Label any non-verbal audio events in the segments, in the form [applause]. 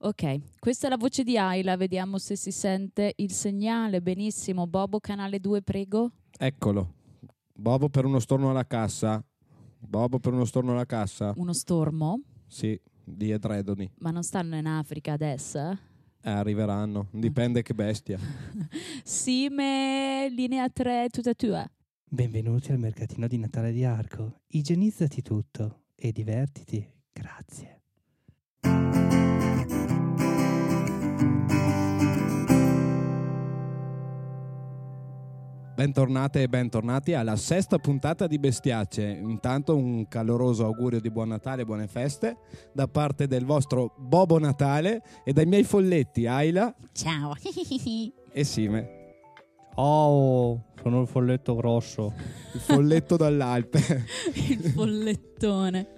Ok, questa è la voce di Ayla, vediamo se si sente il segnale. Benissimo. Bobo, canale 2, prego. Eccolo. Bobo per uno storno alla cassa. Bobo per uno storno alla cassa. Uno stormo? Sì, di edredoni. Ma non stanno in Africa adesso? Eh, arriveranno, dipende che bestia. [laughs] Sime, linea 3, tutta tua. Benvenuti al mercatino di Natale di Arco. Igienizzati tutto e divertiti. Grazie. Bentornate e bentornati alla sesta puntata di Bestiace. Intanto un caloroso augurio di buon Natale e buone feste da parte del vostro Bobo Natale e dai miei folletti Aila Ciao. [laughs] e Sime. Oh, sono il folletto grosso. Il folletto dall'Alpe. [laughs] il follettone.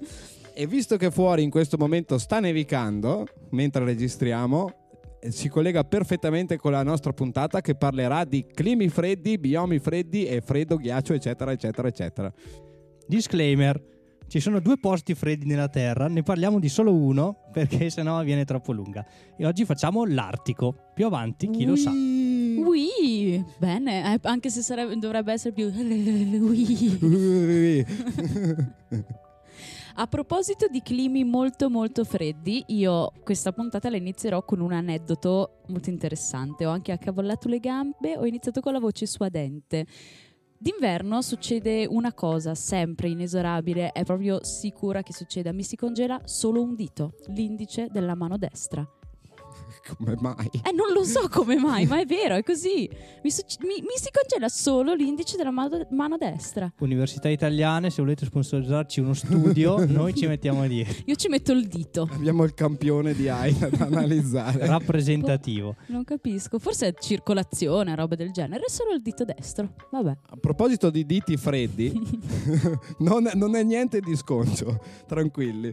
E visto che fuori in questo momento sta nevicando, mentre registriamo, si collega perfettamente con la nostra puntata che parlerà di climi freddi, biomi freddi e freddo, ghiaccio, eccetera, eccetera, eccetera. Disclaimer. Ci sono due posti freddi nella Terra, ne parliamo di solo uno perché sennò viene troppo lunga. E oggi facciamo l'Artico. Più avanti, chi lo sa. Ui, bene, eh, anche se sarebbe- dovrebbe essere più... [laughs] Ui. Ui. [laughs] A proposito di climi molto molto freddi, io questa puntata la inizierò con un aneddoto molto interessante. Ho anche accavollato le gambe, ho iniziato con la voce suadente. D'inverno succede una cosa sempre inesorabile, è proprio sicura che succeda. Mi si congela solo un dito, l'indice della mano destra. [laughs] Come mai? Eh, non lo so come mai, ma è vero, è così. Mi, suc- mi- mi si congela solo l'indice della mano, mano destra. Università italiane, se volete sponsorizzarci uno studio, [laughs] noi ci mettiamo dietro. Io ci metto il dito. Abbiamo il campione di Aila da analizzare. Rappresentativo. Non capisco, forse è circolazione, roba del genere, è solo il dito destro. Vabbè. A proposito di diti freddi, [laughs] non, è- non è niente di sconcio, tranquilli.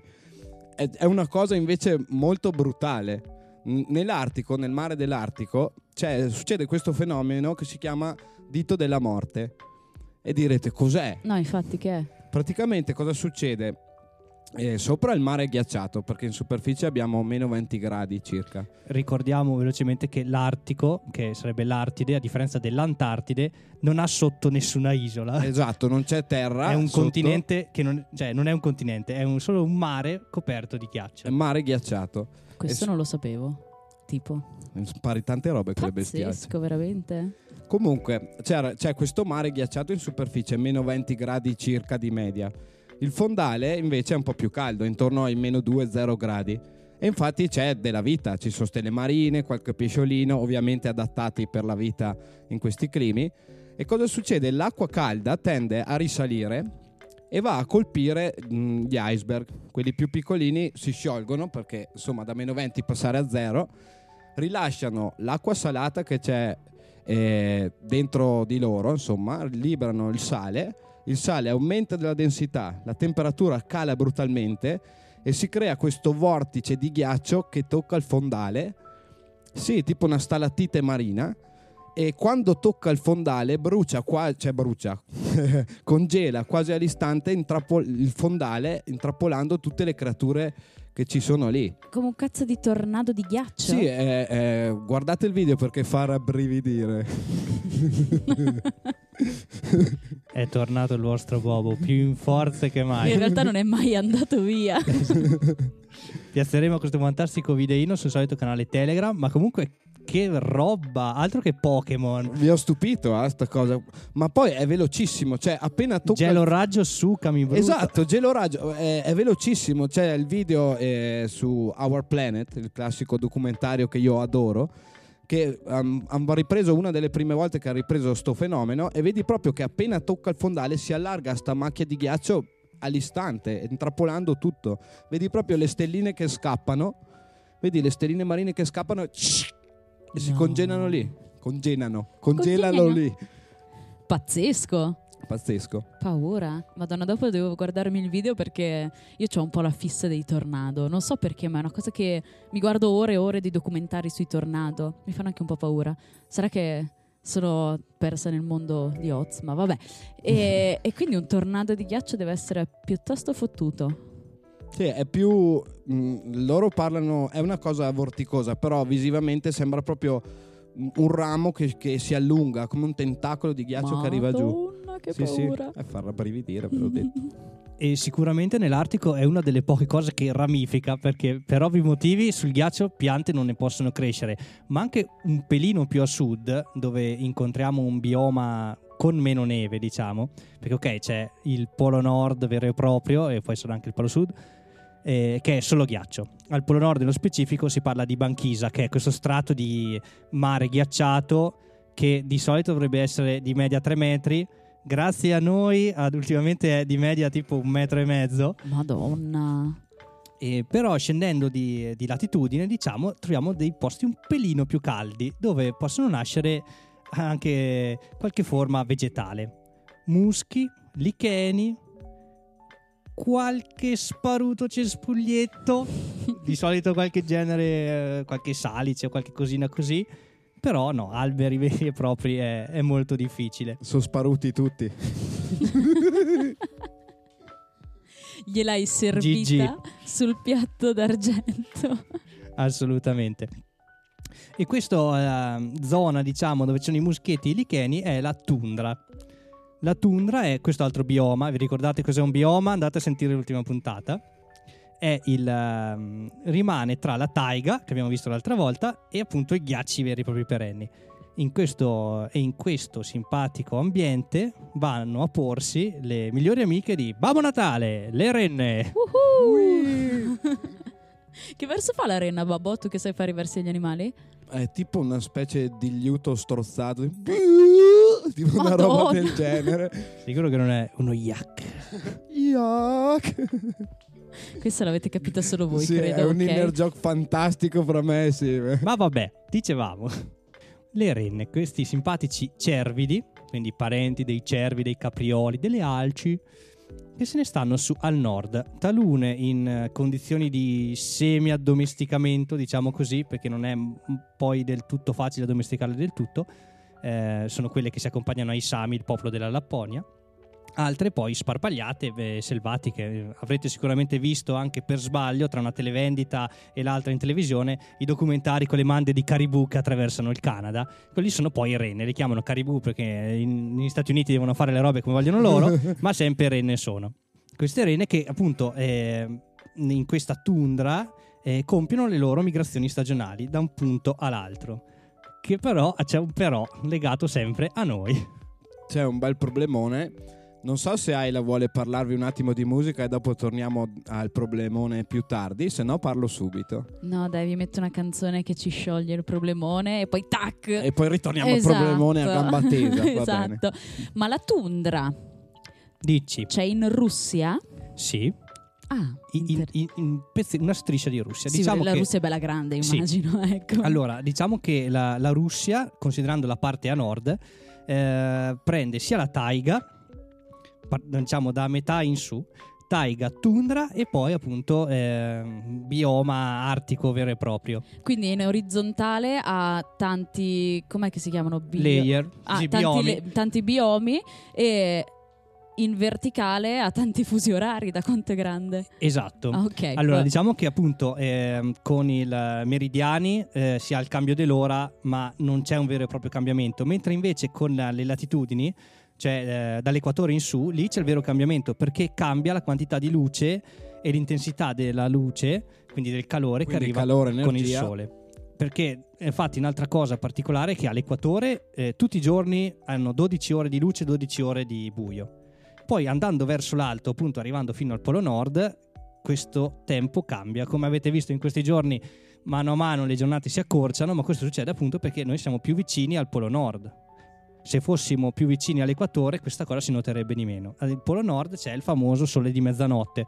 È, è una cosa invece molto brutale. Nell'Artico, nel mare dell'Artico, c'è- succede questo fenomeno che si chiama dito della morte. E direte cos'è? No, infatti che è? Praticamente cosa succede? Eh, sopra il mare è ghiacciato perché in superficie abbiamo meno 20 gradi circa. Ricordiamo velocemente che l'Artico, che sarebbe l'Artide, a differenza dell'Antartide, non ha sotto nessuna isola. Esatto, non c'è terra. è un sotto, continente che non, cioè, non è un continente, è un- solo un mare coperto di ghiaccio. È mare ghiacciato. Questo E non lo sapevo. Tipo, Spari tante robe con le bestiacce. pazzesco, veramente. Comunque, c'è questo mare ghiacciato in superficie, meno 20 gradi circa di media. Il fondale invece è un po' più caldo, intorno ai meno 2-0 gradi. E infatti c'è della vita, ci sono stelle marine, qualche pesciolino, ovviamente adattati per la vita in questi climi. E cosa succede? L'acqua calda tende a risalire e va a colpire mh, gli iceberg. Quelli più piccolini si sciolgono perché insomma da meno 20 passare a zero, rilasciano l'acqua salata che c'è eh, dentro di loro, insomma, liberano il sale, il sale aumenta della densità, la temperatura cala brutalmente e si crea questo vortice di ghiaccio che tocca il fondale, sì, tipo una stalattite marina, e quando tocca il fondale brucia qua, cioè brucia, [laughs] congela quasi all'istante intrappo- il fondale intrappolando tutte le creature che ci sono lì. Come un cazzo di tornado di ghiaccio. Sì, eh, eh, guardate il video perché fa rabbrividire. È tornato il vostro Bobo, più in forze che mai. In realtà non è mai andato via. [laughs] Piazzeremo questo fantastico videino sul solito canale Telegram, ma comunque che roba, altro che Pokémon. Vi ho stupito a sta cosa, ma poi è velocissimo, cioè appena tocca Gelo raggio su Camibruto. Esatto, gelo raggio è, è velocissimo. C'è il video eh, su Our Planet, il classico documentario che io adoro. Che um, hanno ripreso una delle prime volte che ha ripreso sto fenomeno. E vedi proprio che appena tocca il fondale si allarga sta macchia di ghiaccio all'istante, intrappolando tutto. Vedi proprio le stelline che scappano. Vedi le stelline marine che scappano e si No. congelano lì. Congelano, congelano Congelano. lì. Pazzesco. Pazzesco. Paura. Madonna, dopo devo guardarmi il video perché io ho un po' la fissa dei tornado. Non so perché, ma è una cosa che mi guardo ore e ore di documentari sui tornado. Mi fanno anche un po' paura. Sarà che sono persa nel mondo di Oz, ma vabbè. E, e quindi un tornado di ghiaccio deve essere piuttosto fottuto. Sì, è più. mh, loro parlano. È una cosa vorticosa, però visivamente sembra proprio un ramo che, che si allunga come un tentacolo di ghiaccio che arriva giù. Madonna, che sì, paura. sì, è farla brividire, ve l'ho detto. [laughs] E sicuramente nell'Artico è una delle poche cose che ramifica perché per ovvi motivi sul ghiaccio piante non ne possono crescere, ma anche un pelino più a sud dove incontriamo un bioma con meno neve, diciamo, perché ok c'è il polo nord vero e proprio e poi sono anche il polo sud, eh, che è solo ghiaccio. Al polo nord nello specifico si parla di banchisa, che è questo strato di mare ghiacciato che di solito dovrebbe essere di media 3 metri, grazie a noi ad ultimamente è di media tipo un metro e mezzo. Madonna. E però scendendo di, di latitudine, diciamo, troviamo dei posti un pelino più caldi dove possono nascere anche qualche forma vegetale. Muschi, licheni, qualche sparuto cespuglietto, di solito qualche genere, eh, qualche salice o qualche cosina così. Però no, alberi veri e propri è, è molto difficile. Sono sparuti tutti. [laughs] Gliel'hai servita GG. sul piatto d'argento. Assolutamente. E questa eh, zona, diciamo, dove ci sono i muschetti e i licheni è la tundra. La tundra è questo altro bioma, vi ricordate cos'è un bioma? Andate a sentire l'ultima puntata. È il, ehm, rimane tra la taiga, che abbiamo visto l'altra volta, e appunto i ghiacci veri e propri perenni. In questo, e in questo simpatico ambiente vanno a porsi le migliori amiche di Babbo Natale, le renne. Uhu. [laughs] che verso fa la renna, Babbo? Tu che sai fare i versi agli animali? È tipo una specie di liuto strozzato. [laughs] [laughs] Tipo una roba Madonna. del genere. Sicuro che non è uno yak. Yuck. Questa l'avete capita solo voi, Sì, credo. è un ok? inner joke fantastico fra me, sì. Ma vabbè, dicevamo. Le renne, questi simpatici cervidi, quindi parenti dei cervi, dei caprioli, delle alci, che se ne stanno su al nord, talune in eh, condizioni di semi-addomesticamento, diciamo così, perché non è poi del tutto facile addomesticarle del tutto, eh, sono quelle che si accompagnano ai Sami, il popolo della Lapponia. Altre poi sparpagliate, eh, selvatiche. Avrete sicuramente visto anche per sbaglio tra una televendita e l'altra in televisione i documentari con le mande di caribù che attraversano il Canada. Quelli sono poi renne, li chiamano caribù perché in- negli Stati Uniti devono fare le robe come vogliono loro, [laughs] ma sempre renne sono. Queste renne che appunto eh, in questa tundra eh, compiono le loro migrazioni stagionali da un punto all'altro. Che però c'è un però legato sempre a noi. C'è un bel problemone. Non so se Ayla vuole parlarvi un attimo di musica e dopo torniamo al problemone più tardi, se no parlo subito. No, dai, vi metto una canzone che ci scioglie il problemone e poi tac! E poi ritorniamo Esatto. al problemone a gamba tesa, va bene. esatto. Ma la tundra Dici, c'è in Russia? sì, Ah, in, in- in pezzi- una striscia di Russia. sì, diciamo la che, Russia è bella grande, Sì. immagino. [laughs] Ecco. Allora, diciamo che la, la Russia, considerando la parte a nord, eh, prende sia la taiga, diciamo da metà in su, taiga, tundra e poi appunto eh, bioma artico vero e proprio. Quindi in orizzontale ha tanti, com'è che si chiamano? Bio- Layer, Ah, sì, tanti, biomi. le- tanti biomi e in verticale ha tanti fusi orari. Da quanto è grande? Esatto. Ah, ok. Allora, diciamo che appunto ehm, con i meridiani eh, si ha il cambio dell'ora, ma non c'è un vero e proprio cambiamento, mentre invece con eh, le latitudini, cioè eh, dall'equatore in su, lì c'è il vero cambiamento perché cambia la quantità di luce e l'intensità della luce, quindi del calore Quindi che arriva calore, con il energia. sole. Perché infatti un'altra cosa particolare è che all'equatore eh, tutti i giorni hanno 12 ore di luce e 12 ore di buio. Poi andando verso l'alto, appunto arrivando fino al polo nord, questo tempo cambia. Come avete visto in questi giorni, mano a mano le giornate si accorciano, ma questo succede appunto perché noi siamo più vicini al polo nord. Se fossimo più vicini all'equatore, questa cosa si noterebbe di meno. Al polo nord c'è il famoso sole di mezzanotte,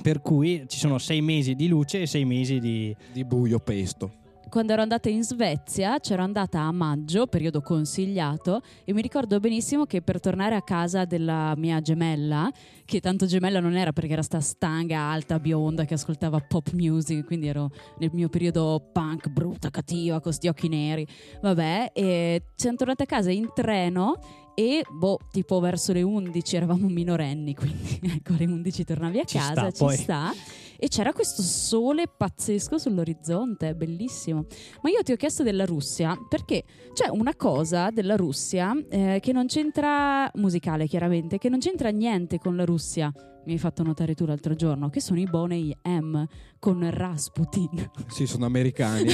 per cui ci sono sei mesi di luce e sei mesi di, Di buio pesto. Quando ero andata in Svezia, c'ero andata a maggio, periodo consigliato, e mi ricordo benissimo che per tornare a casa della mia gemella, che tanto gemella non era perché era sta stanga, alta, bionda, che ascoltava pop music, quindi ero nel mio periodo punk, brutta, cattiva, con sti occhi neri. Vabbè, e siamo tornate a casa in treno e boh, tipo verso le 11 eravamo minorenni, quindi [laughs] ecco alle 11 tornavi a Ci casa, sta, ci poi. sta. E c'era questo sole pazzesco sull'orizzonte, bellissimo. Ma io ti ho chiesto della Russia perché c'è una cosa della Russia eh, che non c'entra, musicale chiaramente, che non c'entra niente con la Russia. Mi hai fatto notare tu l'altro giorno, che sono i Boney M con Rasputin. Sì, sono americani.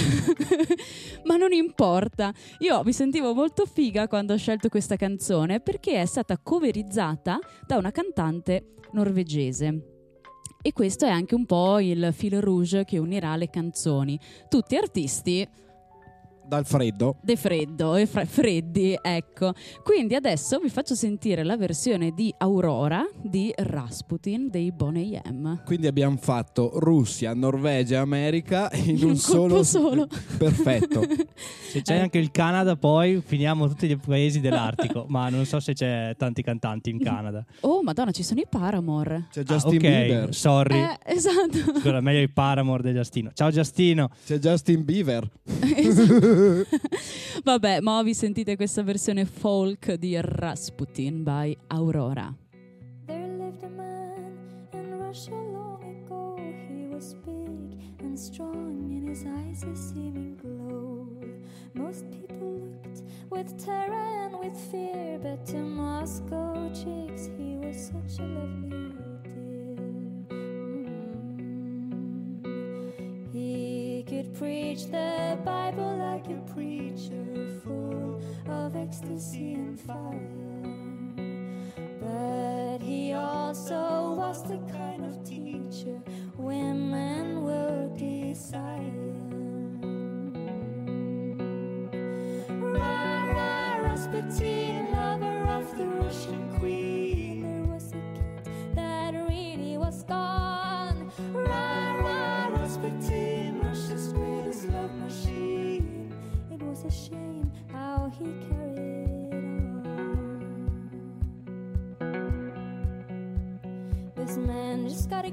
[laughs] Ma non importa, io mi sentivo molto figa quando ho scelto questa canzone perché è stata coverizzata da una cantante norvegese. E questo è anche un po' il fil rouge che unirà le canzoni. Tutti artisti Dal freddo. de freddo e fra- freddi, ecco. Quindi adesso vi faccio sentire la versione di Aurora di Rasputin dei Boney M. Quindi abbiamo fatto Russia, Norvegia e America in In un un solo... solo. Perfetto. [laughs] Se c'è Eh. anche il Canada, poi finiamo tutti i paesi dell'Artico. [laughs] ma non so se c'è tanti cantanti in Canada. Oh, madonna, ci sono i Paramore. C'è Ah, Justin ok, Bieber. sorry. Eh, esatto. Scusa, meglio i Paramore di Giustino. Ciao Giustino. C'è Justin Bieber. [laughs] Esatto. [laughs] Vabbè, ma vi sentite questa versione folk di Rasputin by Aurora. There lived a man in Russia long ago. He was big and strong, in his eyes a seeming glow. Most people looked with terror and with fear, but to Moscow chicks he was such a lovely preach the Bible like a preacher, full of ecstasy and fire.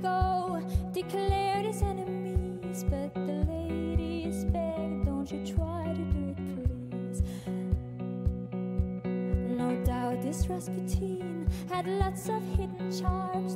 Go, declared his enemies. But the ladies begged, don't you try to do it, please. No doubt this Rasputin had lots of hidden charms,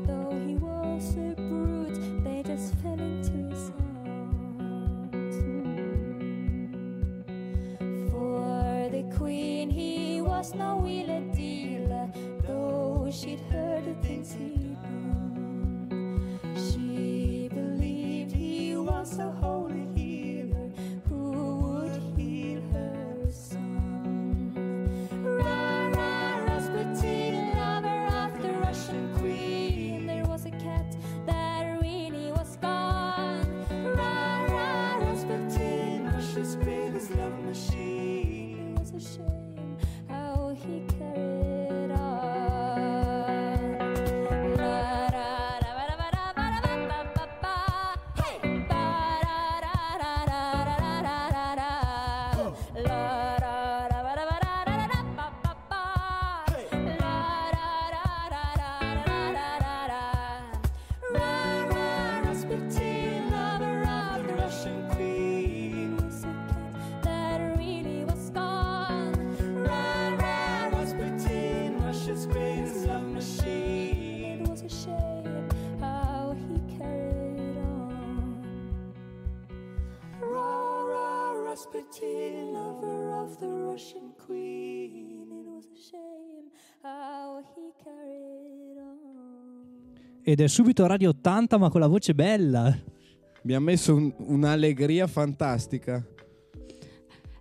Ed è subito Radio 80, ma con la voce bella. Mi ha messo un- un'allegria fantastica.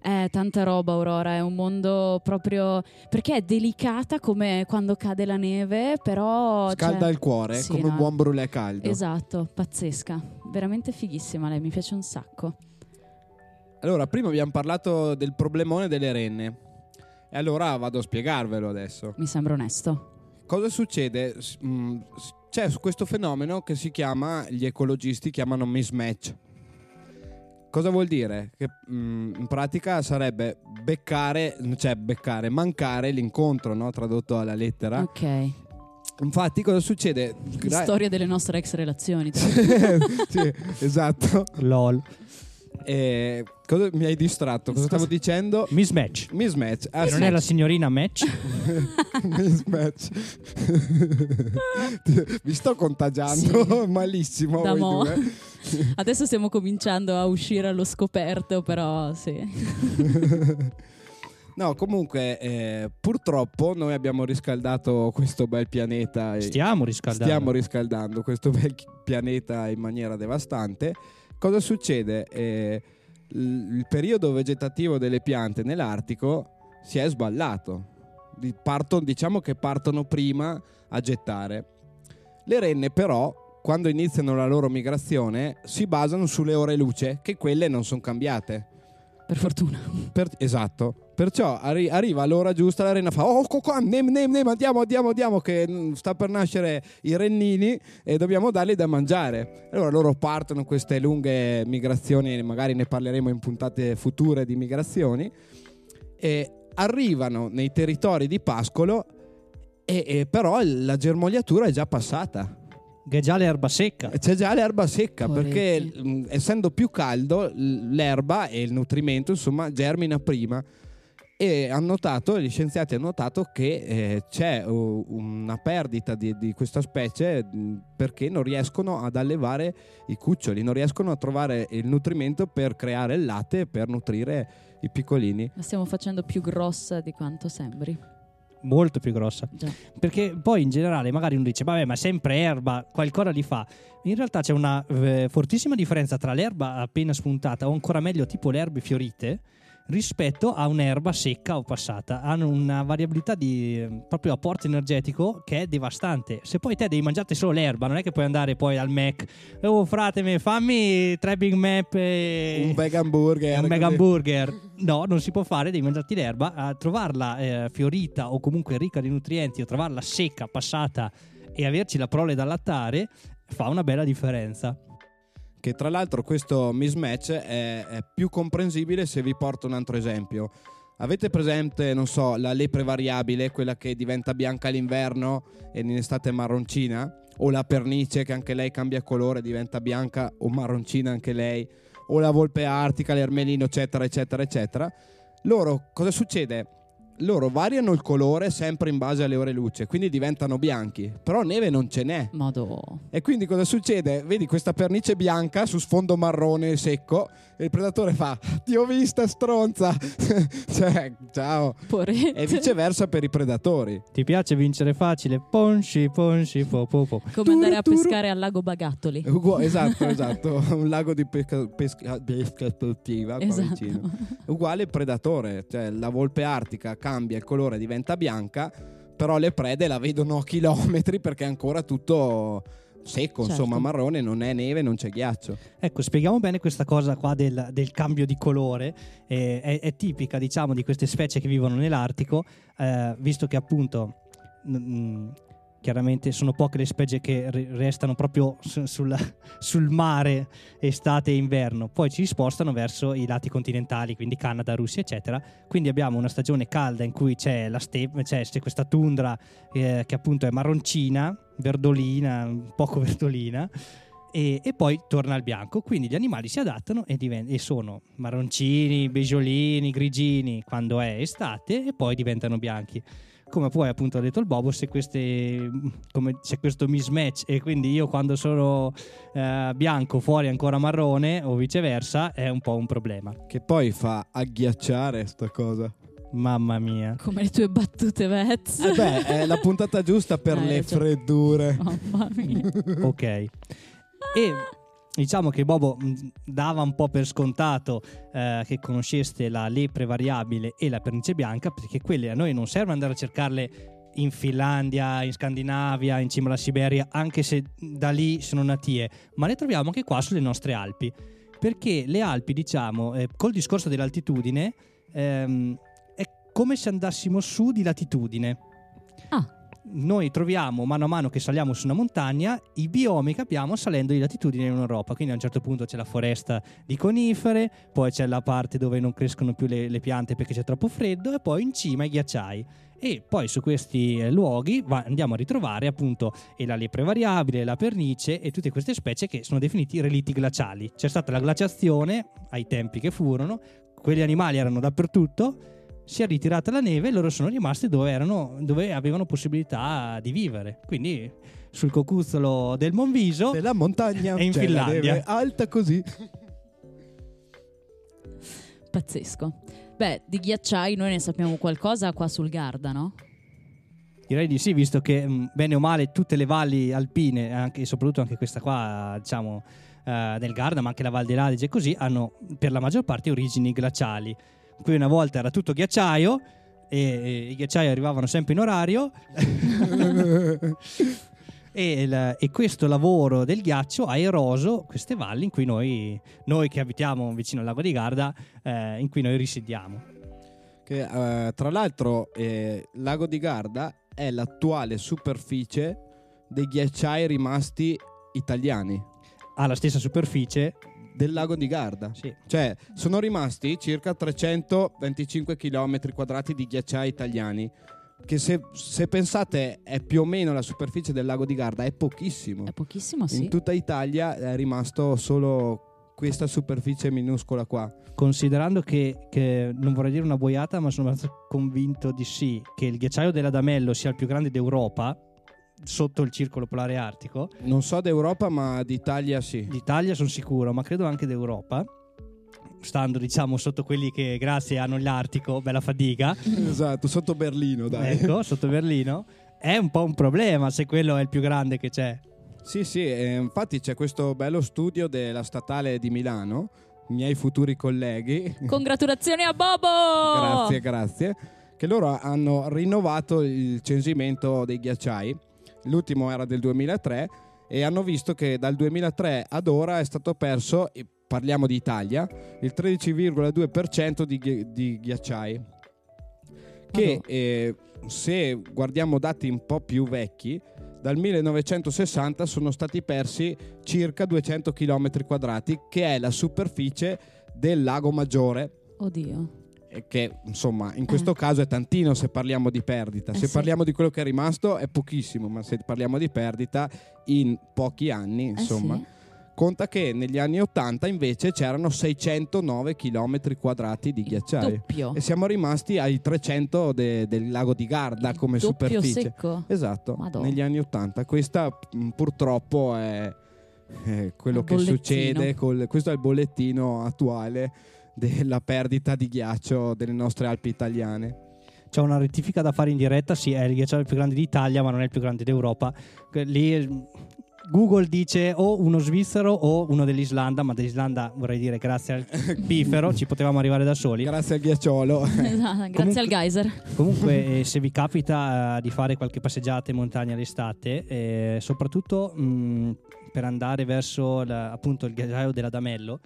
È tanta roba, Aurora, è un mondo proprio... perché è delicata come quando cade la neve, però... Scalda cioè- il cuore, sì, come un no. buon brulè caldo. Esatto, pazzesca. Veramente fighissima lei, mi piace un sacco. Allora, prima abbiamo parlato del problemone delle renne. E allora vado a spiegarvelo adesso. Mi sembra onesto. Cosa succede? S- mh, s- C'è questo fenomeno che si chiama, gli ecologisti chiamano mismatch. Cosa vuol dire? Che mh, in pratica sarebbe beccare, cioè beccare, mancare l'incontro, no? tradotto alla lettera. Ok. Infatti, cosa succede? Gra- Storia delle nostre ex relazioni. [laughs] [laughs] sì, esatto. LOL. Eh, cosa- mi hai distratto, cosa stavo dicendo? Mismatch. Mismatch. Ah, E non sì. è la signorina Match? [laughs] [laughs] Mismatch. [laughs] Vi sto contagiando malissimo. Da mo'. due. Adesso stiamo cominciando a uscire allo scoperto, però sì. No, comunque, eh, purtroppo noi abbiamo riscaldato questo bel pianeta. Stiamo riscaldando. Stiamo riscaldando questo bel pianeta in maniera devastante. Cosa succede? Eh, il periodo vegetativo delle piante nell'Artico si è sballato. Partono- diciamo che partono prima a gettare. Le renne però, quando iniziano la loro migrazione, si basano sulle ore luce, che quelle non sono cambiate. Per fortuna. Per- esatto. Perciò arri- arriva l'ora giusta, la renna fa: Oh, co- qua, nem, nem, nem, andiamo, andiamo, andiamo, che mm, sta per nascere i rennini e dobbiamo dargli da mangiare. Allora loro partono queste lunghe migrazioni, magari ne parleremo in puntate future di migrazioni, e arrivano nei territori di pascolo, e, e però la germogliatura è già passata. Che è già l'erba secca. C'è già l'erba secca Poveretti. perché mh, essendo più caldo l'erba e il nutrimento insomma germina prima e hanno notato, gli scienziati hanno notato che eh, c'è uh, una perdita di, di questa specie mh, perché non riescono ad allevare i cuccioli, non riescono a trovare il nutrimento per creare il latte e per nutrire i piccolini. La stiamo facendo più grossa di quanto sembri. Molto più grossa. Già. Perché poi in generale magari uno dice, vabbè, ma sempre erba, qualcosa li fa. In realtà c'è una eh, fortissima differenza tra l'erba appena spuntata, o ancora meglio, tipo le erbe fiorite, rispetto a un'erba secca o passata. Hanno una variabilità di proprio apporto energetico che è devastante. Se poi te devi mangiare solo l'erba, non è che puoi andare poi al Mac, oh fratemi, fammi tre Big Mac e Un vegan burger. un mega così. hamburger. No, non si può fare, devi mangiarti l'erba, a trovarla eh, fiorita o comunque ricca di nutrienti o trovarla secca, passata e averci la prole da allattare fa una bella differenza. Che tra l'altro questo mismatch è, è più comprensibile se vi porto un altro esempio. Avete presente, non so, la lepre variabile, quella che diventa bianca all'inverno e in estate marroncina? O la pernice che anche lei cambia colore, diventa bianca o marroncina anche lei? O la volpe artica, l'ermelino, eccetera, eccetera, eccetera. Loro, cosa succede? Loro variano il colore sempre in base alle ore luce, quindi diventano bianchi, però neve non ce n'è. Modo. E quindi cosa succede? Vedi questa pernice bianca su sfondo marrone secco e il predatore fa ti ho vista stronza [laughs] cioè ciao Poretto. e viceversa per i predatori Ti piace vincere facile? Ponci, ponci, po, po, po. Come andare a Turu, turu. pescare al lago Bagattoli. Ugu- [laughs] esatto esatto un lago di pesca, pesca, pesca sportiva qua Esatto. vicino uguale predatore cioè la volpe artica cambia il colore diventa bianca però le prede la vedono a chilometri perché è ancora tutto secco Certo. insomma marrone non è neve non c'è ghiaccio Ecco, spieghiamo bene questa cosa qua del, del cambio di colore. Eh, è, è tipica, diciamo, di queste specie che vivono nell'Artico, eh, visto che appunto mm, chiaramente sono poche le specie che re- restano proprio su- sul, [laughs] sul mare estate e inverno, poi ci spostano verso i lati continentali, quindi Canada, Russia, eccetera. Quindi abbiamo una stagione calda in cui c'è la steppe, c'è, c'è questa tundra eh, che appunto è marroncina, verdolina, poco [laughs] verdolina e, e poi torna al bianco. Quindi gli animali si adattano e, diven- e sono marroncini, beggiolini, grigini quando è estate e poi diventano bianchi. Come poi appunto ha detto il Bobo, se queste, come c'è questo mismatch e quindi io quando sono eh, bianco fuori ancora marrone o viceversa è un po' un problema. Che poi fa agghiacciare sta cosa. Mamma mia. Come le tue battute Vez. Eh beh, è la puntata giusta per Hai le ragione. freddure. Mamma mia. ok. E diciamo che Bobo mh, dava un po' per scontato eh, che conosceste la lepre variabile e la pernice bianca, perché quelle a noi non serve andare a cercarle in Finlandia, in Scandinavia, in cima alla Siberia, anche se da lì sono natie, ma le troviamo anche qua sulle nostre Alpi. Perché le Alpi, diciamo, eh, col discorso dell'altitudine, ehm, è come se andassimo su di latitudine. Ah. Noi troviamo mano a mano che saliamo su una montagna i biomi che abbiamo salendo di latitudine in Europa. Quindi a un certo punto c'è la foresta di conifere, poi c'è la parte dove non crescono più le, le piante perché c'è troppo freddo e poi in cima i ghiacciai. E poi su questi eh, luoghi va- andiamo a ritrovare appunto la lepre variabile, la pernice e tutte queste specie che sono definiti relitti glaciali. C'è stata la glaciazione ai tempi che furono, quegli animali erano dappertutto, si è ritirata la neve e loro sono rimasti dove, erano, dove avevano possibilità di vivere. Quindi sul cocuzzolo del Monviso Della montagna E in la Finlandia. neve alta così. Pazzesco. Beh, di ghiacciai noi ne sappiamo qualcosa qua sul Garda, no? Direi di sì, visto che mh, bene o male tutte le valli alpine, anche, soprattutto anche questa qua, diciamo, eh, del Garda, ma anche la Val dell'Adige e così, hanno per la maggior parte origini glaciali. Qui una volta era tutto ghiacciaio e, e i ghiacciai arrivavano sempre in orario [laughs] e, il- e questo lavoro del ghiaccio ha eroso queste valli in cui noi, noi che abitiamo vicino al lago di Garda, eh, in cui noi risiediamo. Che, eh, tra l'altro, eh, Lago di Garda è l'attuale superficie dei ghiacciai rimasti italiani Ha la stessa superficie, del Lago di Garda. sì, Cioè, sono rimasti circa 325 km quadrati di ghiacciai italiani. Che se, se pensate è più o meno la superficie del lago di Garda, è pochissimo. È pochissimo, sì. In tutta Italia è rimasto solo questa superficie minuscola qua. Considerando che, che non vorrei dire una boiata, ma sono convinto di sì, che il ghiacciaio dell'Adamello sia il più grande d'Europa, sotto il circolo polare artico. Non so d'Europa, ma d'Italia sì. D'Italia sono sicuro, ma credo anche d'Europa. Stando, diciamo, sotto quelli che grazie hanno l'Artico, bella fatica. esatto, sotto Berlino, dai. ecco, sotto Berlino. È un po' un problema se quello è il più grande che c'è. Sì, sì, eh, infatti c'è questo bello studio della statale di Milano, miei futuri colleghi. Congratulazioni a Bobo! grazie, grazie. Che loro hanno rinnovato il censimento dei ghiacciai. L'ultimo era del 2003 e hanno visto che dal 2003 ad ora è stato perso, parliamo di Italia, il 13,2% di, di ghiacciai. Che Madò. eh, se guardiamo dati un po' più vecchi, dal 1960 sono stati persi circa 200 km quadrati, che è la superficie del lago Maggiore Oddio. Che insomma in questo caso è tantino se parliamo di perdita. Eh se sì. parliamo di quello che è rimasto è pochissimo, ma se parliamo di perdita in pochi anni, Eh insomma, sì. conta che negli anni 80 invece c'erano 609 km quadrati di ghiacciaio. E siamo rimasti ai 300 de- del lago di Garda Il come superficie. secco. Esatto, Madonna. negli anni 80. Questa mh, purtroppo è, è quello Il che bollettino. succede. col- questo è il bollettino attuale della perdita di ghiaccio delle nostre Alpi italiane. C'è una rettifica da fare in diretta, sì, è il ghiacciaio più grande d'Italia, ma non è il più grande d'Europa. Lì eh, Google dice o uno svizzero o uno dell'Islanda, ma dell'Islanda vorrei dire grazie al [laughs] bifero ci potevamo arrivare da soli. Grazie al ghiacciolo. [laughs] Esatto, Grazie Comunque- al geyser. Comunque, [laughs] eh, se vi capita eh, di fare qualche passeggiata in montagna l'estate, eh, soprattutto mh, per andare verso la- appunto il ghiacciaio dell'Adamello,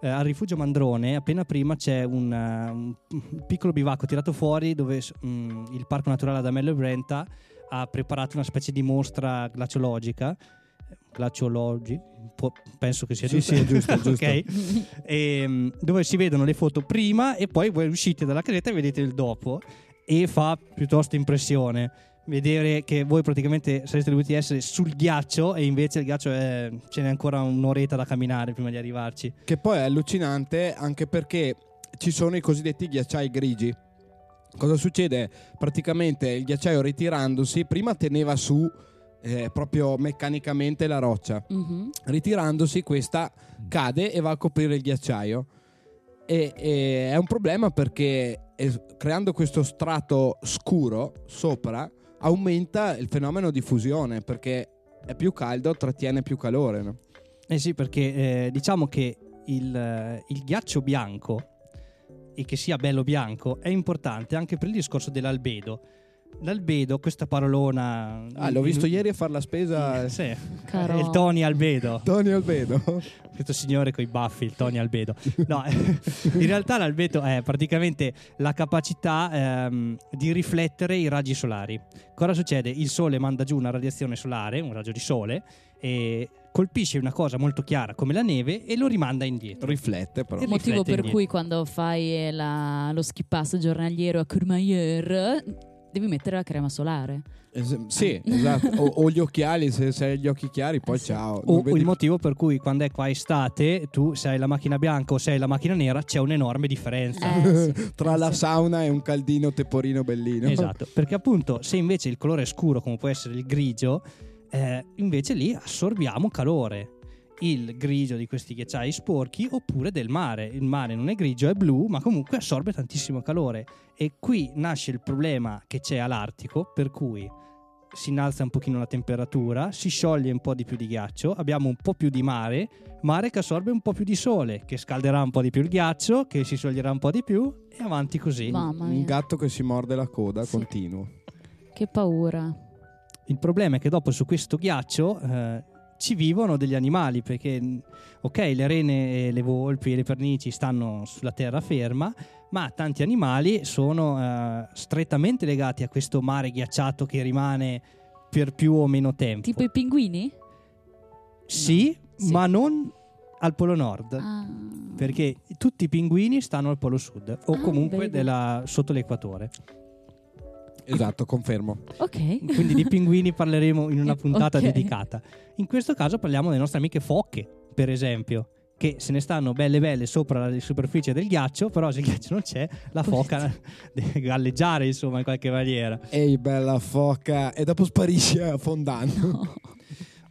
eh, al rifugio Mandrone, appena prima c'è un, eh, un piccolo bivacco tirato fuori dove mh, il Parco Naturale Adamello e Brenta ha preparato una specie di mostra glaciologica. Glaciologi, penso che sia Sì, giusto. sì, giusto, [laughs] giusto. Ok. Ehm, dove si vedono le foto prima e poi voi uscite dalla creta e vedete il dopo e fa piuttosto impressione vedere che voi praticamente sareste dovuti essere sul ghiaccio e invece il ghiaccio è, ce n'è ancora un'oretta da camminare prima di arrivarci. che poi è allucinante anche perché ci sono i cosiddetti ghiacciai grigi. Cosa succede? Praticamente il ghiacciaio ritirandosi prima teneva su eh, proprio meccanicamente la roccia. Mhm. Ritirandosi questa cade e va a coprire il ghiacciaio. E, e è un problema perché creando questo strato scuro sopra aumenta il fenomeno di fusione perché è più caldo, trattiene più calore. no? Eh sì, perché eh, diciamo che il, eh, il ghiaccio bianco e che sia bello bianco è importante anche per il discorso dell'albedo. L'albedo, questa parolona. Ah, l'ho visto ieri a fare la spesa. Sì, Caro. il Tony Albedo. Tony Albedo. [laughs] questo signore con i baffi, il Tony Albedo. No, [laughs] in realtà l'albedo è praticamente la capacità ehm, di riflettere i raggi solari. Cosa succede? Il sole manda giù una radiazione solare, un raggio di sole, e colpisce una cosa molto chiara come la neve e lo rimanda indietro. Riflette però. E Motivo per indietro. cui quando fai eh, la- lo schippasso giornaliero a Courmayeur devi mettere la crema solare. Es- sì, esatto. O, o gli occhiali, se, se hai gli occhi chiari, poi Eh sì. ciao. O, vedi il motivo per cui quando è qua estate, tu se hai la macchina bianca o se hai la macchina nera, c'è un'enorme differenza. Eh, sì. [laughs] tra Eh, la sì. sauna e un caldino teporino bellino. Esatto, [laughs] perché appunto se invece il colore è scuro come può essere il grigio, eh, invece lì assorbiamo calore. Il grigio di questi ghiacciai sporchi oppure del mare. Il mare non è grigio, è blu, ma comunque assorbe tantissimo calore. E qui nasce il problema che c'è all'Artico, per cui si innalza un pochino la temperatura, si scioglie un po' di più di ghiaccio, abbiamo un po' più di mare, mare che assorbe un po' più di sole, che scalderà un po' di più il ghiaccio, che si scioglierà un po' di più e avanti così. Un gatto che si morde la coda Sì. continuo. che paura. Il problema è che dopo su questo ghiaccio eh, ci vivono degli animali perché, ok, le rene, e le volpi e le pernici stanno sulla terraferma, ma tanti animali sono eh, strettamente legati a questo mare ghiacciato che rimane per più o meno tempo. Tipo i pinguini? Sì, Sì. ma non al Polo Nord. Ah. Perché tutti i pinguini stanno al Polo Sud o Ah, comunque della- sotto l'equatore. Esatto, confermo. Ok. Quindi di pinguini parleremo in una [laughs] puntata Ok. dedicata. In questo caso parliamo delle nostre amiche foche, per esempio, che se ne stanno belle belle sopra la superficie del ghiaccio, però se il ghiaccio non c'è, la foca [laughs] [laughs] deve galleggiare, insomma, in qualche maniera. Ehi, bella foca. E dopo sparisce affondando.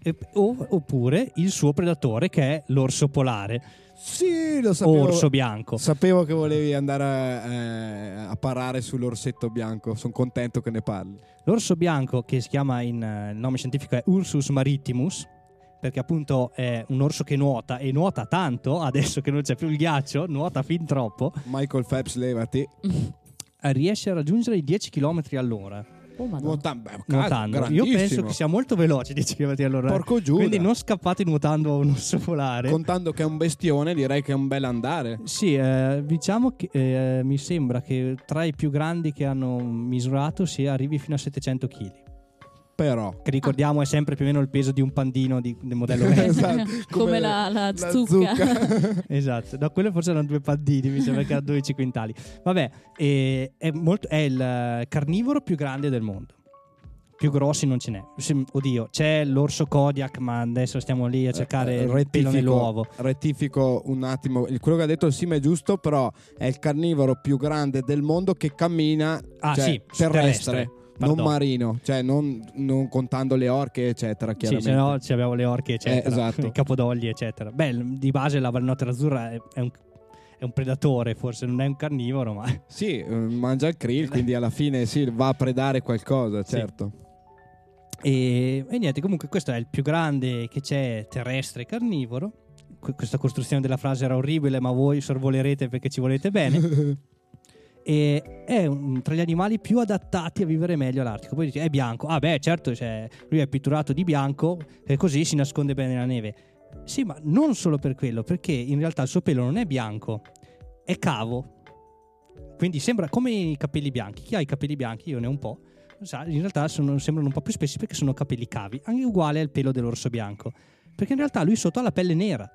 E- o- oppure il suo predatore che è l'orso polare sì, lo sapevo. orso bianco. Sapevo che volevi andare a, eh, a parare sull'orsetto bianco. Sono contento che ne parli. L'orso bianco, che si chiama in eh, il nome scientifico è Ursus marittimus, perché appunto è un orso che nuota e nuota tanto, [laughs] adesso che non c'è più il ghiaccio, nuota fin troppo, Michael Phelps, levati. [laughs] riesce a raggiungere i 10 km all'ora Oh. Nuotando. Beh, nuotando. Io penso che sia molto veloce 10 km all'ora. Porco Giuda. Quindi non scappate nuotando a un orso polare. Contando che è un bestione, direi che è un bel andare. Sì, eh, diciamo che eh, mi sembra che tra i più grandi che hanno misurato si arrivi fino a 700 kg. Però. Che ricordiamo è sempre più o meno il peso di un pandino di, del modello. [laughs] Esatto, Come la- la zucca. [laughs] esatto, no, quello forse erano due pandini, mi sembra che erano 12 quintali. Vabbè, e- è, molto- è il eh, carnivoro più grande del mondo. Più grossi non ce n'è. Oddio, c'è l'orso Kodiak, ma adesso stiamo lì a cercare Eh, il pelo nell'uovo. rettifico un attimo. Il- Quello che ha detto il Sim è giusto, però è il carnivoro più grande del mondo che cammina Ah, cioè, sì, terrestre, terrestre. Non Pardon. marino, cioè non, non contando le orche, eccetera. Sì, Chiaramente. se no ci abbiamo le orche, eccetera. Eh, esatto. I capodogli, eccetera. Beh, di base la valnotera azzurra è, è un, è un predatore, forse non è un carnivoro, ma [laughs] Sì, eh, mangia il krill, quindi alla fine sì, va a predare qualcosa, Sì. certo. E, e niente, comunque questo è il più grande che c'è terrestre carnivoro. Que- questa costruzione della frase era orribile, ma voi sorvolerete perché ci volete bene. [laughs] e è un- tra gli animali più adattati a vivere meglio all'Artico. Poi dici, è bianco. Ah, beh, certo, cioè, lui è pitturato di bianco e così si nasconde bene nella neve. Sì, ma non solo per quello, perché in realtà il suo pelo non è bianco, è cavo. Quindi sembra come i capelli bianchi. Chi ha i capelli bianchi, io ne ho un po', in realtà sono- sembrano un po' più spessi perché sono capelli cavi, anche uguale al pelo dell'orso bianco. Perché in realtà lui sotto ha la pelle nera.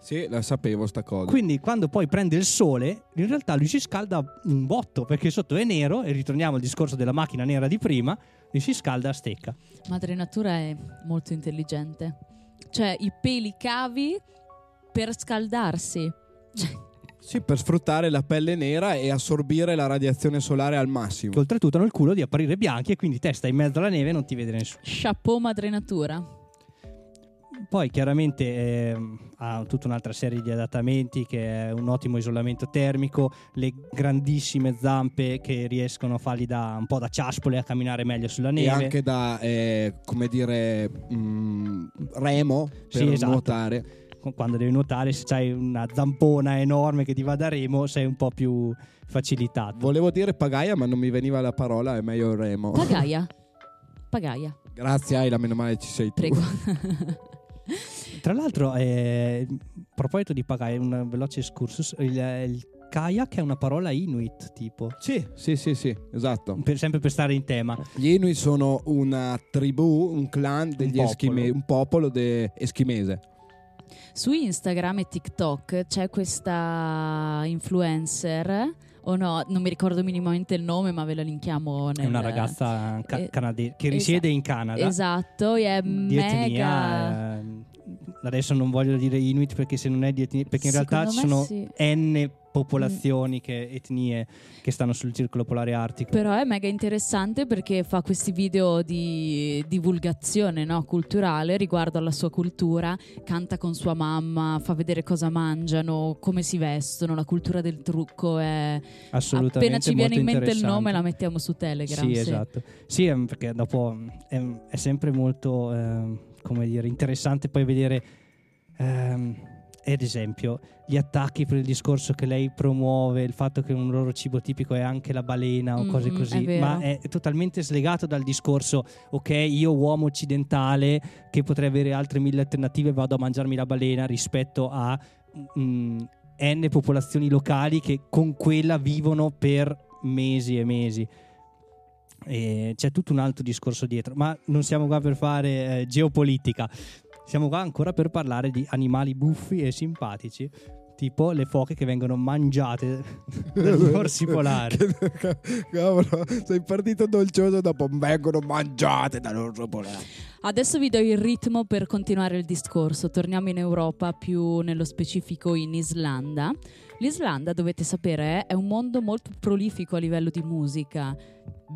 Sì, la sapevo sta cosa. Quindi quando poi prende il sole, in realtà lui si scalda un botto perché sotto è nero e ritorniamo al discorso della macchina nera di prima, lui si scalda a stecca. Madre Natura è molto intelligente. Cioè, i peli cavi per scaldarsi. Sì, per sfruttare la pelle nera e assorbire la radiazione solare al massimo. Che oltretutto hanno il culo di apparire bianchi e quindi te stai in mezzo alla neve e non ti vede nessuno. Chapeau Madre Natura. Poi chiaramente ehm, ha tutta un'altra serie di adattamenti che è un ottimo isolamento termico, le grandissime zampe che riescono a fargli da un po' da ciaspole a camminare meglio sulla E neve. anche da, eh, come dire, mm, remo per Sì, esatto. nuotare. qu- quando devi nuotare, se hai una zampona enorme che ti va da remo, sei un po' più facilitato. Volevo dire pagaia, ma non mi veniva la parola, è meglio il remo. Pagaia. Pagaia, Grazie, Aila, meno male ci sei tu. prego. [laughs] Tra l'altro, eh, a proposito di pagare, un veloce excursus, il, il kayak è una parola inuit, tipo. Sì, sì, sì, sì, esatto. Per- sempre per stare in tema. Gli Inuit sono una tribù, un clan degli popolo. eschime- un popolo de- eschimese. Su Instagram e TikTok c'è questa influencer, o no, non mi ricordo minimamente il nome, ma ve la linkiamo nel... È una ragazza ca- eh, canadese che risiede in Canada. Esatto, e è di mega... etnia. eh, adesso non voglio dire Inuit perché se non è di etnia, perché in realtà ci Secondo sono sì. N popolazioni, che, etnie che stanno sul circolo polare artico. Però è mega interessante perché fa questi video di divulgazione no, culturale riguardo alla sua cultura, canta con sua mamma, fa vedere cosa mangiano, come si vestono, la cultura del trucco è... Assolutamente. Appena ci viene in mente il nome la mettiamo su Telegram. Sì, esatto. Sì, perché dopo ehm, è, sempre molto, ehm, come dire, interessante poi vedere, ehm, ad esempio, gli attacchi per il discorso che lei promuove, il fatto che un loro cibo tipico è anche la balena o cose Mhm, così, è ma è totalmente slegato dal discorso, ok, io uomo occidentale che potrei avere altre mille alternative vado a mangiarmi la balena rispetto a... mm, N popolazioni locali che con quella vivono per mesi e mesi. E c'è tutto un altro discorso dietro, ma non siamo qua per fare eh, geopolitica, siamo qua ancora per parlare di animali buffi e simpatici, tipo le foche che vengono mangiate [laughs] dagli [laughs] orsi polari. Cavolo, sei partito dolcioso dopo vengono mangiate dall'orso polare. Adesso vi do il ritmo per continuare il discorso. Torniamo in Europa, più nello specifico in Islanda. L'Islanda, dovete sapere, è un mondo molto prolifico a livello di musica.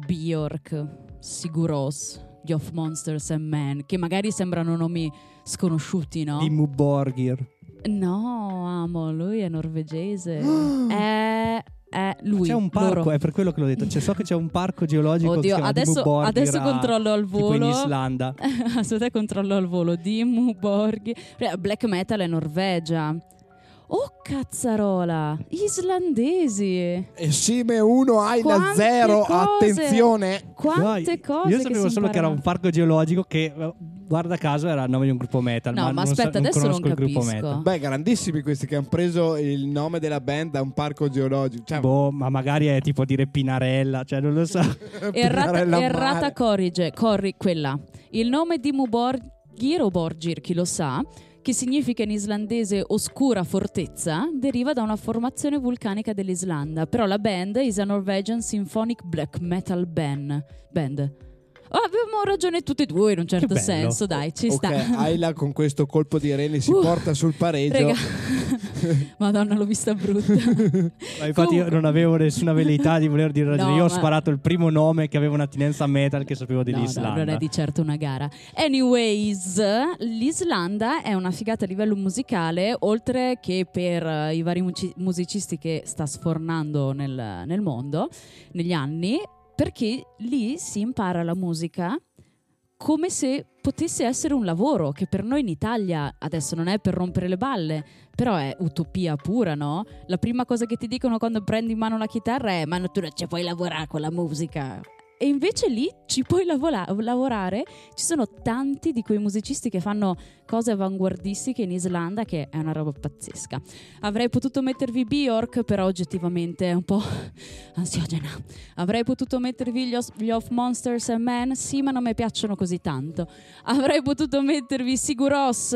Björk, Sigur Rós, gli Of Monsters and Men, che magari sembrano nomi sconosciuti, no? Dimmu Borgir. No, amo, lui è norvegese. [gasps] è, è lui. C'è un parco, loro. è per quello che l'ho detto. C'è, so che c'è un parco geologico Oddio, adesso, Borgir adesso controllo al tipo in volo. Islanda. [laughs] Aspetta, controllo al volo. Dimmu Borghi. Black metal è Norvegia. Oh cazzarola, islandesi. Esime 1, Aila Quante 0, cose! attenzione. Quante Dai, cose Io che sapevo si solo che era un parco geologico che, eh, guarda caso, era il nome di un gruppo metal. No, ma, ma aspetta, non adesso non conosco il gruppo capisco. metal. Beh, grandissimi questi che hanno preso il nome della band da un parco geologico. Cioè, Boh, ma magari è tipo dire Pinarella, cioè non lo so. [laughs] Errata, Pinarella errata corrige, corri quella. Il nome di Muborgir o Borgir, chi lo sa, che significa in islandese oscura fortezza, deriva da una formazione vulcanica dell'Islanda. Però la band is a Norwegian Symphonic Black Metal Band. band. Oh, abbiamo ragione tutte e due in un certo senso, dai, ci Ok, sta. Aila con questo colpo di reni si Uh, porta sul pareggio. Rega. [laughs] Madonna, l'ho vista brutta. [laughs] Ma infatti io Comunque- non avevo nessuna velleità di voler dire ragione. No, io ho ma- sparato il primo nome che aveva un'attinenza a metal che sapevo No, dell'Islanda. no, non è di certo una gara. Anyways, l'Islanda è una figata a livello musicale, oltre che per eh, i vari musicisti che sta sfornando nel, nel mondo negli anni, perché lì si impara la musica come se potesse essere un lavoro, che per noi in Italia adesso non è per rompere le balle, però è utopia pura, no? La prima cosa che ti dicono quando prendi in mano la chitarra è ma tu non ci puoi lavorare con la musica. E invece lì ci puoi lavora- lavorare. Ci sono tanti di quei musicisti che fanno cose avanguardistiche in Islanda che è una roba pazzesca. Avrei potuto mettervi Bjork, però oggettivamente è un po' [laughs] ansiogena. Avrei potuto mettervi gli, Os- gli Of Monsters and Men, sì, ma non mi piacciono così tanto. Avrei potuto mettervi Sigur Rós,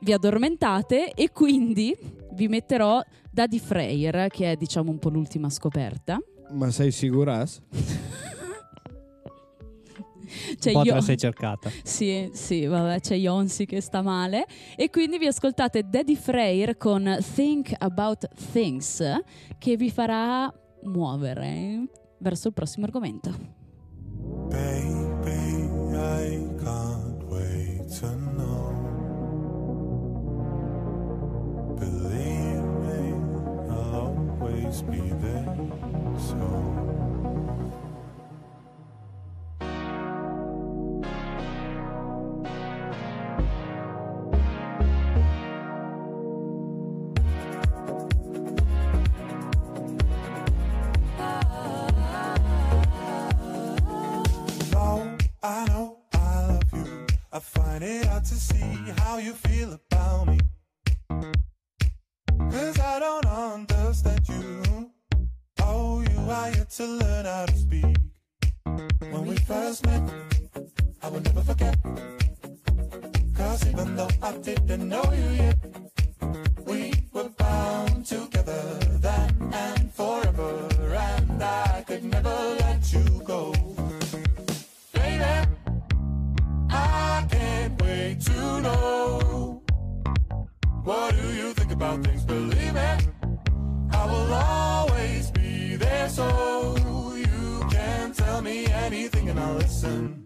vi addormentate e quindi vi metterò Daddy Freyr, che è diciamo un po' l'ultima scoperta. Ma sei sicura? [laughs] Cioè un po' te la sei cercata. [laughs] Sì, sì, vabbè, c'è Yonsi che sta male. E quindi vi ascoltate Daddy Freyr con Think About Things, che vi farà muovere verso il prossimo argomento. Baby, I can't wait to know. Believe me, I'll always be there. So. Things? Believe me, I will always be there so you can tell me anything and I'll listen.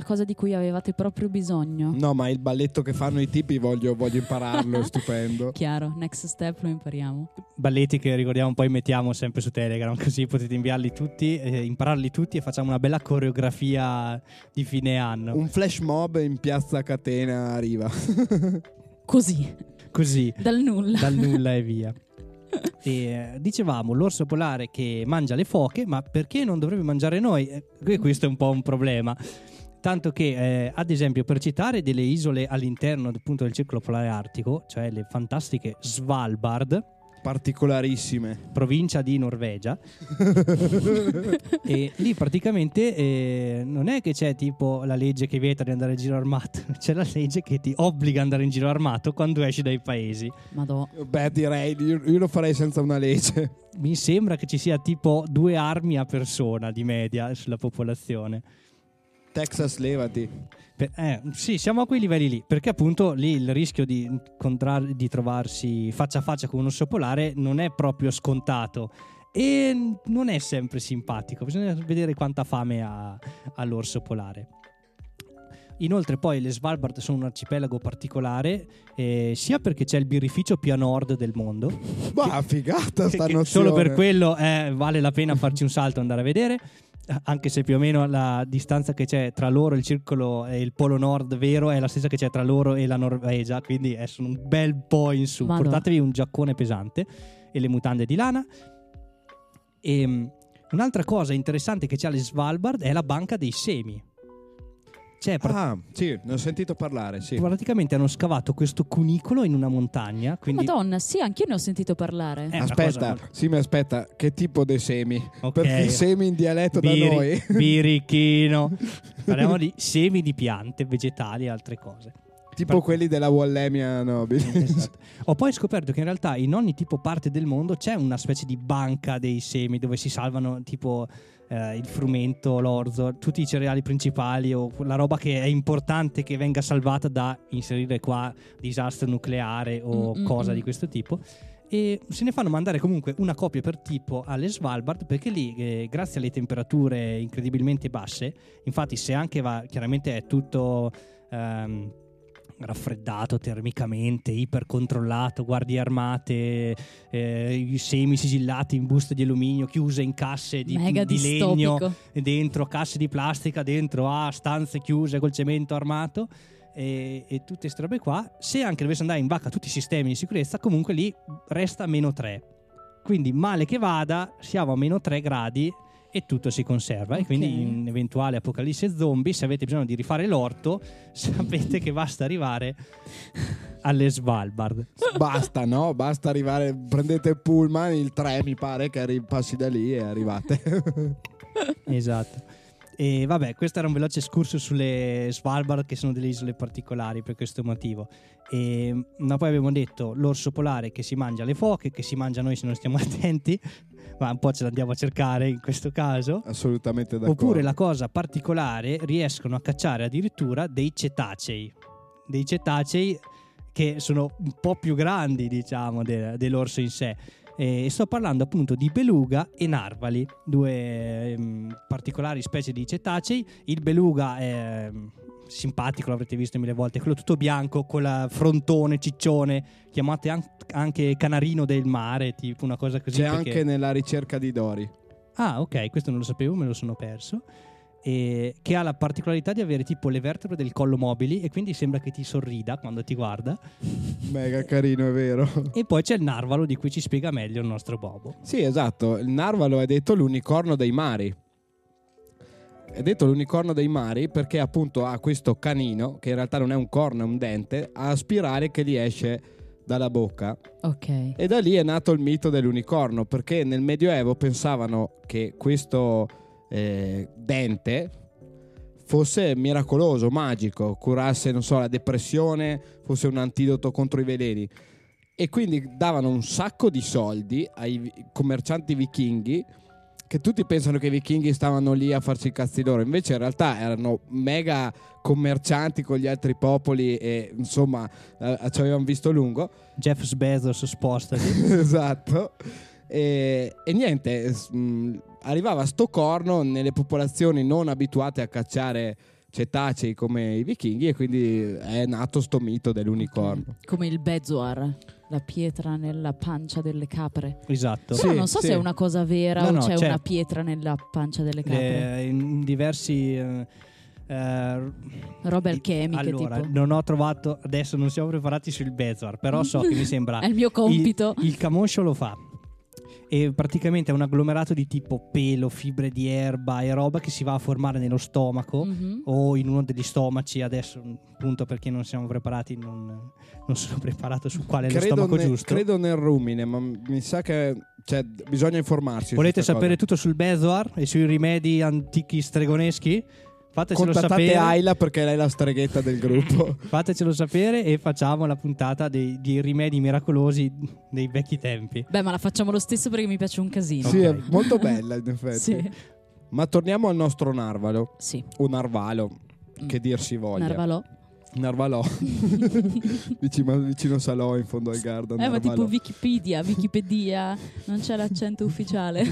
Qualcosa di cui avevate proprio bisogno? No, ma il balletto che fanno i tipi voglio, voglio impararlo, è stupendo. [laughs] Chiaro, next step lo impariamo. Balletti che ricordiamo poi mettiamo sempre su Telegram, così potete inviarli tutti, eh, impararli tutti e facciamo una bella coreografia di fine anno. Un flash mob in piazza Catena arriva. [laughs] Così, Così, dal nulla. dal nulla e via. [laughs] E, eh, dicevamo l'orso polare che mangia le foche, ma perché non dovrebbe mangiare noi? Eh, que- questo è un po' un problema. Tanto che, eh, ad esempio, per citare delle isole all'interno appunto del circolo polare artico, cioè le fantastiche Svalbard, Particolarissime. provincia di Norvegia, [laughs] e lì praticamente eh, non è che c'è tipo la legge che vieta di andare in giro armato, [laughs] c'è la legge che ti obbliga ad andare in giro armato quando esci dai paesi. Madò. Beh, direi, io, io lo farei senza una legge. Mi sembra che ci sia tipo due armi a persona di media sulla popolazione. Texas, levati. Eh, sì, siamo a quei livelli lì, perché appunto lì il rischio di, di trovarsi faccia a faccia con un orso polare non è proprio scontato e non è sempre simpatico, bisogna vedere quanta fame ha, ha l'orso polare. Inoltre poi le Svalbard sono un arcipelago particolare, eh, sia perché c'è il birrificio più a nord del mondo, Ma figata che- sta che nozione. solo per quello eh, vale la pena farci un salto e andare a vedere anche se più o meno la distanza che c'è tra loro il circolo e il polo nord vero è la stessa che c'è tra loro e la Norvegia quindi è un bel po' in su. Madò. portatevi un giaccone pesante e le mutande di lana. E um, un'altra cosa interessante che c'è alle Svalbard è la banca dei semi cioè pra- Ah, sì, ne ho sentito parlare, sì. praticamente hanno scavato questo cunicolo in una montagna quindi Madonna, sì, anch'io ne ho sentito parlare. Eh, una Aspetta, cosa- sì, mi aspetta, che tipo di semi? Ok. Perché semi in dialetto da Biri- noi. [laughs] Birichino. Parliamo di semi di piante, vegetali e altre cose. tipo quelli della Wallemia nobile. Esatto. Ho poi scoperto che in realtà in ogni tipo parte del mondo c'è una specie di banca dei semi dove si salvano tipo eh, il frumento, l'orzo, tutti i cereali principali o la roba che è importante che venga salvata da inserire qua disastro nucleare o Mm, mm, cosa mm. di questo tipo. E se ne fanno mandare comunque una copia per tipo alle Svalbard perché lì, eh, grazie alle temperature incredibilmente basse, infatti se anche va, chiaramente è tutto... ehm, raffreddato termicamente, ipercontrollato, guardie armate, eh, i semi sigillati in buste di alluminio, chiuse in casse di, di legno, dentro casse di plastica, dentro a stanze chiuse col cemento armato e, e tutte queste robe qua. Se anche dovesse andare in vacca tutti i sistemi di sicurezza, comunque lì resta meno 3. Quindi male che vada, siamo a meno 3 gradi e tutto si conserva. E Ok. quindi in eventuale apocalisse zombie, se avete bisogno di rifare l'orto, [laughs] sapete che basta arrivare alle Svalbard. Basta, no? Basta arrivare. Prendete il pullman, il 3 mi pare che passi da lì e arrivate. esatto. E vabbè, questo era un veloce escurso sulle Svalbard, che sono delle isole particolari per questo motivo. E, ma poi abbiamo detto l'orso polare che si mangia le foche, che si mangia noi se non stiamo [laughs] attenti, ma un po' ce l'andiamo a cercare in questo caso. Assolutamente d'accordo. Oppure la cosa particolare, riescono a cacciare addirittura dei cetacei. Dei cetacei che sono un po' più grandi, diciamo, de- dell'orso in sé. E sto parlando appunto di beluga e narvali, due ehm, particolari specie di cetacei. Il beluga è ehm, simpatico, l'avrete visto mille volte, quello tutto bianco con la frontone ciccione, chiamate an- anche canarino del mare, tipo una cosa così. C'è perché- anche nella ricerca di Dori. Ah, ok, questo non lo sapevo, me lo sono perso. E che ha la particolarità di avere tipo le vertebre del collo mobili e quindi sembra che ti sorrida quando ti guarda. Mega carino, è vero. E poi c'è il narvalo di cui ci spiega meglio il nostro Bobo. Sì, esatto. Il narvalo è detto l'unicorno dei mari. È detto l'unicorno dei mari perché appunto ha questo canino, che in realtà non è un corno, è un dente, a spirale che gli esce dalla bocca. Ok. E da lì è nato il mito dell'unicorno, perché nel Medioevo pensavano che questo eh, dente fosse miracoloso, magico, curasse, non so, la depressione, fosse un antidoto contro i veleni. E quindi davano un sacco di soldi ai commercianti vichinghi, che tutti pensano che i vichinghi stavano lì a farci i cazzi loro, invece in realtà erano mega commercianti con gli altri popoli e insomma eh, ci avevano visto lungo. Jeff Bezos spostati. [laughs] esatto. E, e niente, mh, arrivava sto corno nelle popolazioni non abituate a cacciare cetacei come i vichinghi e quindi è nato sto mito dell'unicorno. Come il Bezoar, la pietra nella pancia delle capre. esatto. Sì, Però non so sì. se è una cosa vera No, o no, c'è c'è. una pietra nella pancia delle capre. Eh, in diversi... eh, eh, Robe i- alchemiche allora, tipo. non ho trovato... Adesso non siamo preparati sul Bezor, però so [laughs] che mi sembra... È il mio compito. Il, il camoscio lo fa. E praticamente è un agglomerato di tipo pelo, fibre di erba e roba che si va a formare nello stomaco Mhm. o in uno degli stomaci. Adesso, appunto, perché non siamo preparati, non, non sono preparato su quale è lo stomaco ne- giusto. credo nel rumine, ma mi sa che cioè, bisogna informarsi. Volete sapere cosa. tutto sul Bezoar e sui rimedi antichi stregoneschi? Fatecelo Contattate sapere. Ayla perché lei è la streghetta del gruppo. [laughs] Fatecelo sapere e facciamo la puntata dei, dei rimedi miracolosi dei vecchi tempi. Beh, ma la facciamo lo stesso perché mi piace un casino. sì, è molto [laughs] bella in effetti. Sì. Ma torniamo al nostro narvalo, Sì. o narvalo, che dir si voglia. Narvalò. Narvalò. [laughs] vicino, vicino Salò in fondo al Garda. Eh, ma Narvalò. tipo Wikipedia, Wikipedia, non c'è l'accento ufficiale.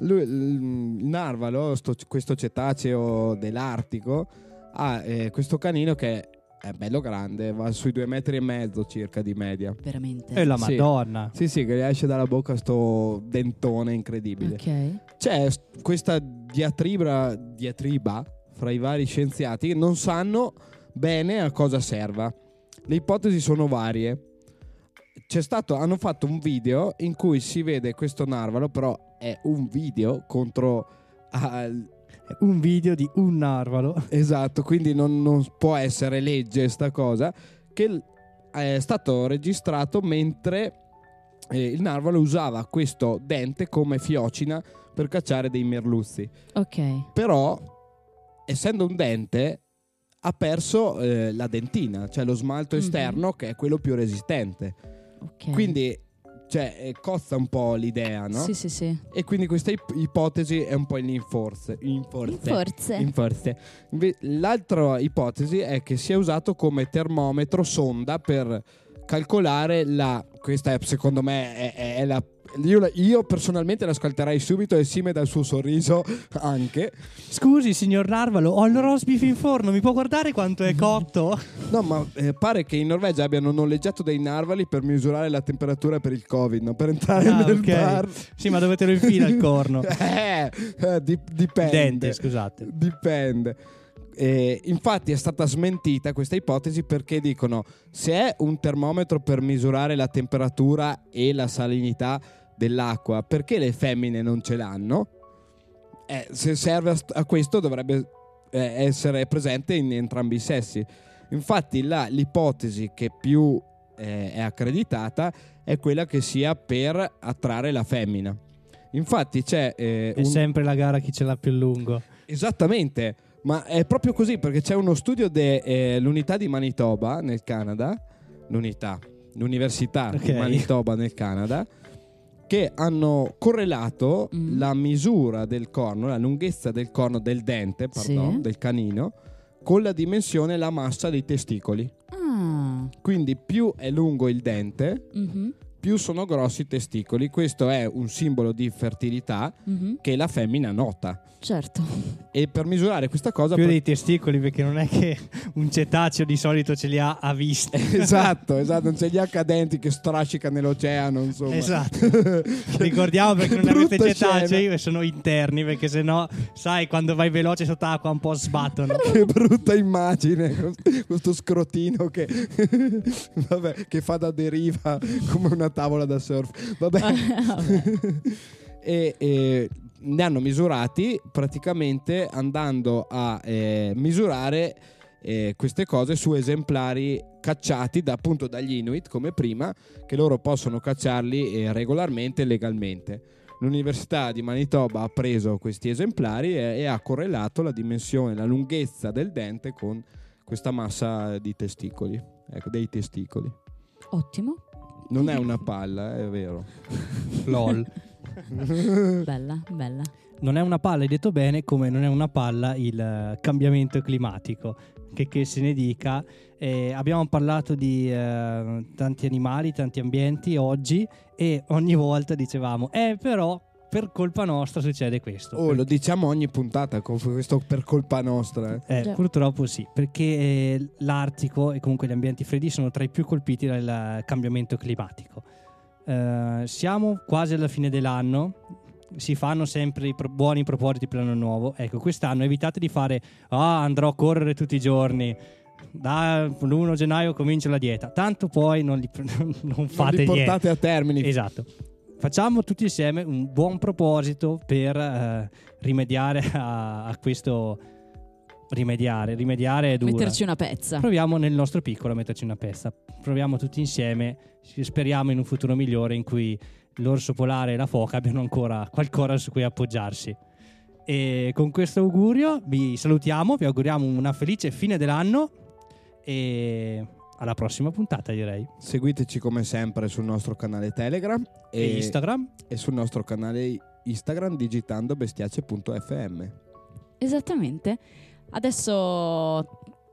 Lui- il narvalo, sto- questo cetaceo dell'Artico, ha eh, questo canino che è bello grande, va sui due metri e mezzo circa di media. Veramente. E la Sì. Madonna. Sì, sì, che gli esce dalla bocca sto dentone incredibile. Ok. C'è questa diatriba, diatriba fra i vari scienziati che non sanno bene a cosa serva. Le ipotesi sono varie. C'è stato, hanno fatto un video in cui si vede questo narvalo, però è un video contro al- Un video di un narvalo. [laughs] Esatto, quindi non, non può essere legge sta cosa, che è stato registrato mentre eh, il narvalo usava questo dente come fiocina per cacciare dei merluzzi. Ok. Però, essendo un dente, ha perso eh, la dentina, cioè lo smalto Mhm. esterno che è quello più resistente. Ok. Quindi, cioè, eh, cozza un po' l'idea, no? Sì, sì, sì. E quindi questa ip- ipotesi è un po' in forze. In forze. Forse. In forze. Inve- L'altra ipotesi è che sia usato come termometro sonda per calcolare la. Questa è, secondo me è, è la, io, io personalmente l'ascolterei subito e Sime dal suo sorriso anche. Scusi, signor Narvalo, ho il roast beef in forno, mi può guardare quanto è cotto? No, ma eh, pare che in Norvegia abbiano noleggiato dei narvali per misurare la temperatura per il Covid, no? per entrare Ah, nel ok. bar. Sì, ma dove te lo infila il corno? [laughs] Eh, eh, di- dipende. Dente, scusate. Dipende. Eh, infatti è stata smentita questa ipotesi perché dicono se è un termometro per misurare la temperatura e la salinità dell'acqua, perché le femmine non ce l'hanno? Eh, se serve a, st- a questo dovrebbe eh, essere presente in entrambi i sessi. Infatti la- l'ipotesi che più eh, è accreditata è quella che sia per attrarre la femmina. Infatti c'è eh, È un- sempre la gara chi ce l'ha più lungo. Esattamente, ma è proprio così perché c'è uno studio dell'unità di Manitoba nel Canada, l'unità, l'università di Ok. Manitoba nel Canada, che hanno correlato Mm. la misura del corno, la lunghezza del corno del dente, pardon, Sì. del canino, con la dimensione e la massa dei testicoli. Ah, Quindi più è lungo il dente, mhm, più sono grossi i testicoli. Questo è un simbolo di fertilità mhm, che la femmina nota. certo. E per misurare questa cosa Più dei testicoli, perché non è che un cetaceo di solito ce li ha a vista. [laughs] esatto, esatto, non c'è gli accadenti che strascica nell'oceano, insomma. Esatto. [laughs] Ricordiamo perché non avete cetacei scena. e sono interni, perché sennò, sai, quando vai veloce sott'acqua un po' sbattono. [laughs] Che brutta immagine, questo scrotino che, vabbè, che fa da deriva come una tavola da surf. [laughs] Vabbè. [laughs] e, e ne hanno misurati praticamente andando a eh, misurare eh, queste cose su esemplari cacciati da, appunto dagli Inuit come prima, che loro possono cacciarli eh, regolarmente e legalmente. L'Università di Manitoba ha preso questi esemplari e, e ha correlato la dimensione, la lunghezza del dente con questa massa di testicoli, ecco, dei testicoli. Ottimo. Non è una palla, è vero. [laughs] LOL. [laughs] Bella, bella. Non è una palla, hai detto bene, come non è una palla il eh, cambiamento climatico. Che, che se ne dica, Eh, abbiamo parlato di eh, tanti animali, tanti ambienti oggi e ogni volta dicevamo, eh però per colpa nostra succede questo. Oh, lo diciamo ogni puntata, con questo per colpa nostra. eh. Eh, purtroppo sì, perché eh, l'Artico e comunque gli ambienti freddi sono tra i più colpiti dal cambiamento climatico. Eh, siamo quasi alla fine dell'anno, si fanno sempre i pro- buoni propositi per l'anno nuovo. Ecco, quest'anno evitate di fare ah, andrò a correre tutti i giorni. Dall'1 gennaio comincio la dieta. Tanto poi non, li, [laughs] non Non fate li niente. portate a termine. Esatto. Facciamo tutti insieme un buon proposito per eh, rimediare a, a questo. Rimediare, rimediare è dura. Metterci una pezza. Proviamo nel nostro piccolo a metterci una pezza. Proviamo tutti insieme. Speriamo in un futuro migliore in cui l'orso polare e la foca abbiano ancora qualcosa su cui appoggiarsi. E con questo augurio vi salutiamo, vi auguriamo una felice fine dell'anno e alla prossima puntata direi. Seguiteci come sempre sul nostro canale Telegram E, e, Instagram. e sul nostro canale Instagram digitando bestiace.fm. Esattamente. Adesso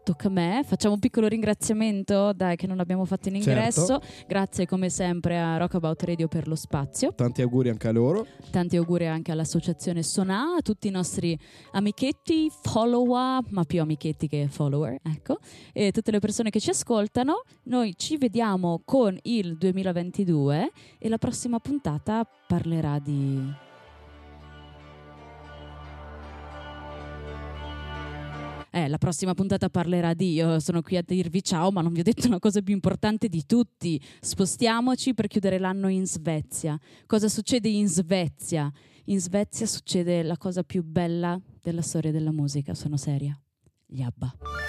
tocca a me. Facciamo un piccolo ringraziamento, dai, che non abbiamo fatto in ingresso. Grazie come sempre a Rockabout Radio per lo spazio. Tanti auguri anche a loro. Tanti auguri anche all'associazione Sonà, a tutti i nostri amichetti, follower, ma più amichetti che follower, ecco, e tutte le persone che ci ascoltano. Noi ci vediamo con il 2022 e la prossima puntata parlerà di Eh, la prossima puntata parlerà di io sono qui a dirvi ciao, ma non vi ho detto una cosa più importante di tutti. Spostiamoci per chiudere l'anno in Svezia. Cosa succede in Svezia? In Svezia succede la cosa più bella della storia della musica, sono seria. Gli ABBA.